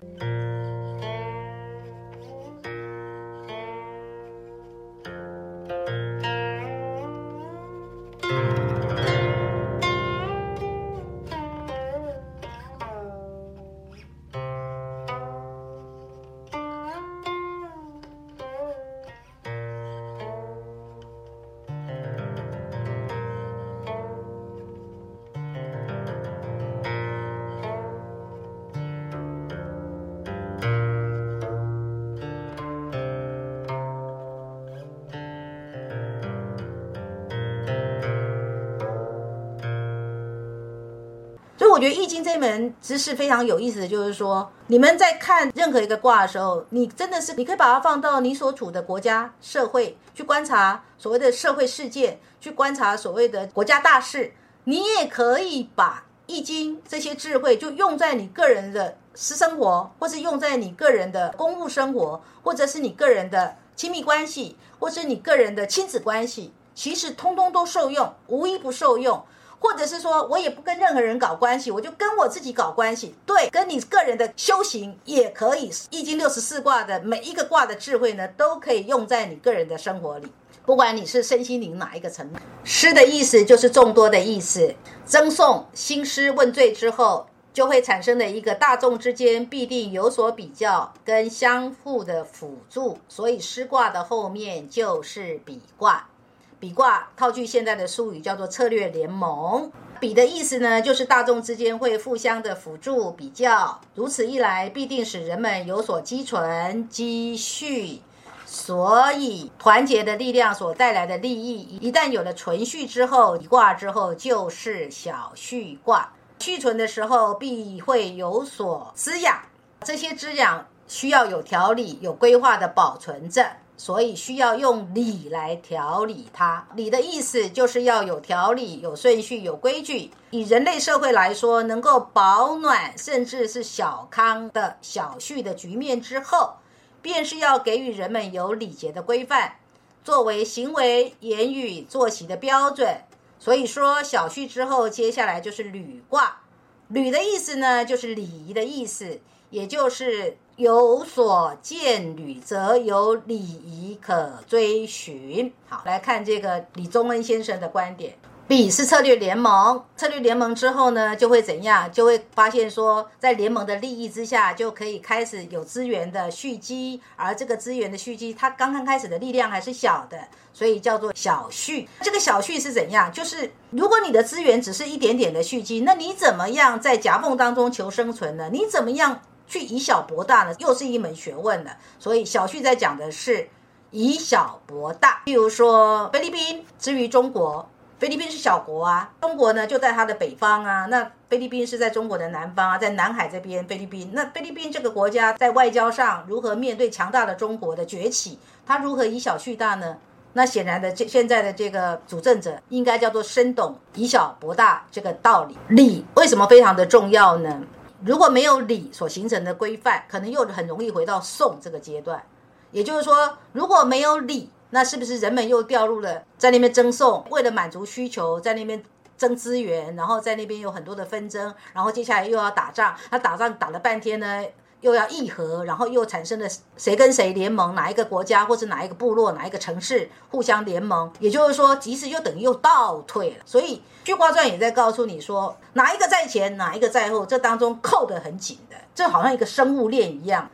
Bye. 我觉得易经这门知识非常有意思的就是说，你们在看任何一个卦的时候，你真的是你可以把它放到你所处的国家社会去观察所谓的社会事件，去观察所谓的国家大事。你也可以把易经这些智慧就用在你个人的私生活，或是用在你个人的公务生活，或者是你个人的亲密关系，或是你个人的亲子关系，其实通通都受用，无一不受用。或者是说，我也不跟任何人搞关系，我就跟我自己搞关系。对，跟你个人的修行也可以，《易经》六十四卦的每一个卦的智慧呢，都可以用在你个人的生活里。不管你是身心灵哪一个层面，诗的意思就是众多的意思。赠送兴师问罪之后，就会产生的一个大众之间必定有所比较跟相互的辅助，所以诗卦的后面就是比卦。比卦套句现在的术语叫做策略联盟。比的意思呢，就是大众之间会互相的辅助比较，如此一来必定使人们有所积存积蓄。所以团结的力量所带来的利益，一旦有了存续之后，一卦之后就是小续卦。续存的时候必会有所滋养，这些滋养需要有条理、有规划的保存着。所以需要用理来调理它。理的意思就是要有条理、有顺序、有规矩。以人类社会来说，能够保暖甚至是小康的小序的局面之后，便是要给予人们有礼节的规范，作为行为、言语、作息的标准。所以说，小序之后，接下来就是履卦。履的意思呢，就是礼仪的意思，也就是。有所见履，则有礼仪可追寻。好，来看这个李宗恩先生的观点。B 是策略联盟，策略联盟之后呢，就会怎样？就会发现说，在联盟的利益之下，就可以开始有资源的蓄积。而这个资源的蓄积，它刚刚开始的力量还是小的，所以叫做小蓄。这个小蓄是怎样？就是如果你的资源只是一点点的蓄积，那你怎么样在夹缝当中求生存呢？你怎么样？去以小博大呢，又是一门学问了。所以小旭在讲的是以小博大。譬如说菲律宾之于中国，菲律宾是小国啊，中国呢就在它的北方啊，那菲律宾是在中国的南方啊，在南海这边。菲律宾那菲律宾这个国家在外交上如何面对强大的中国的崛起？它如何以小去大呢？那显然的，这现在的这个主政者应该叫做深懂以小博大这个道理。理为什么非常的重要呢？如果没有礼所形成的规范，可能又很容易回到送这个阶段。也就是说，如果没有礼，那是不是人们又掉入了在那边争送，为了满足需求，在那边争资源，然后在那边有很多的纷争，然后接下来又要打仗，那打仗打了半天呢？又要议和，然后又产生了谁跟谁联盟，哪一个国家或者哪一个部落、哪一个城市互相联盟，也就是说，即使又等于又倒退了。所以《巨卦传》也在告诉你说，哪一个在前，哪一个在后，这当中扣得很紧的，这好像一个生物链一样。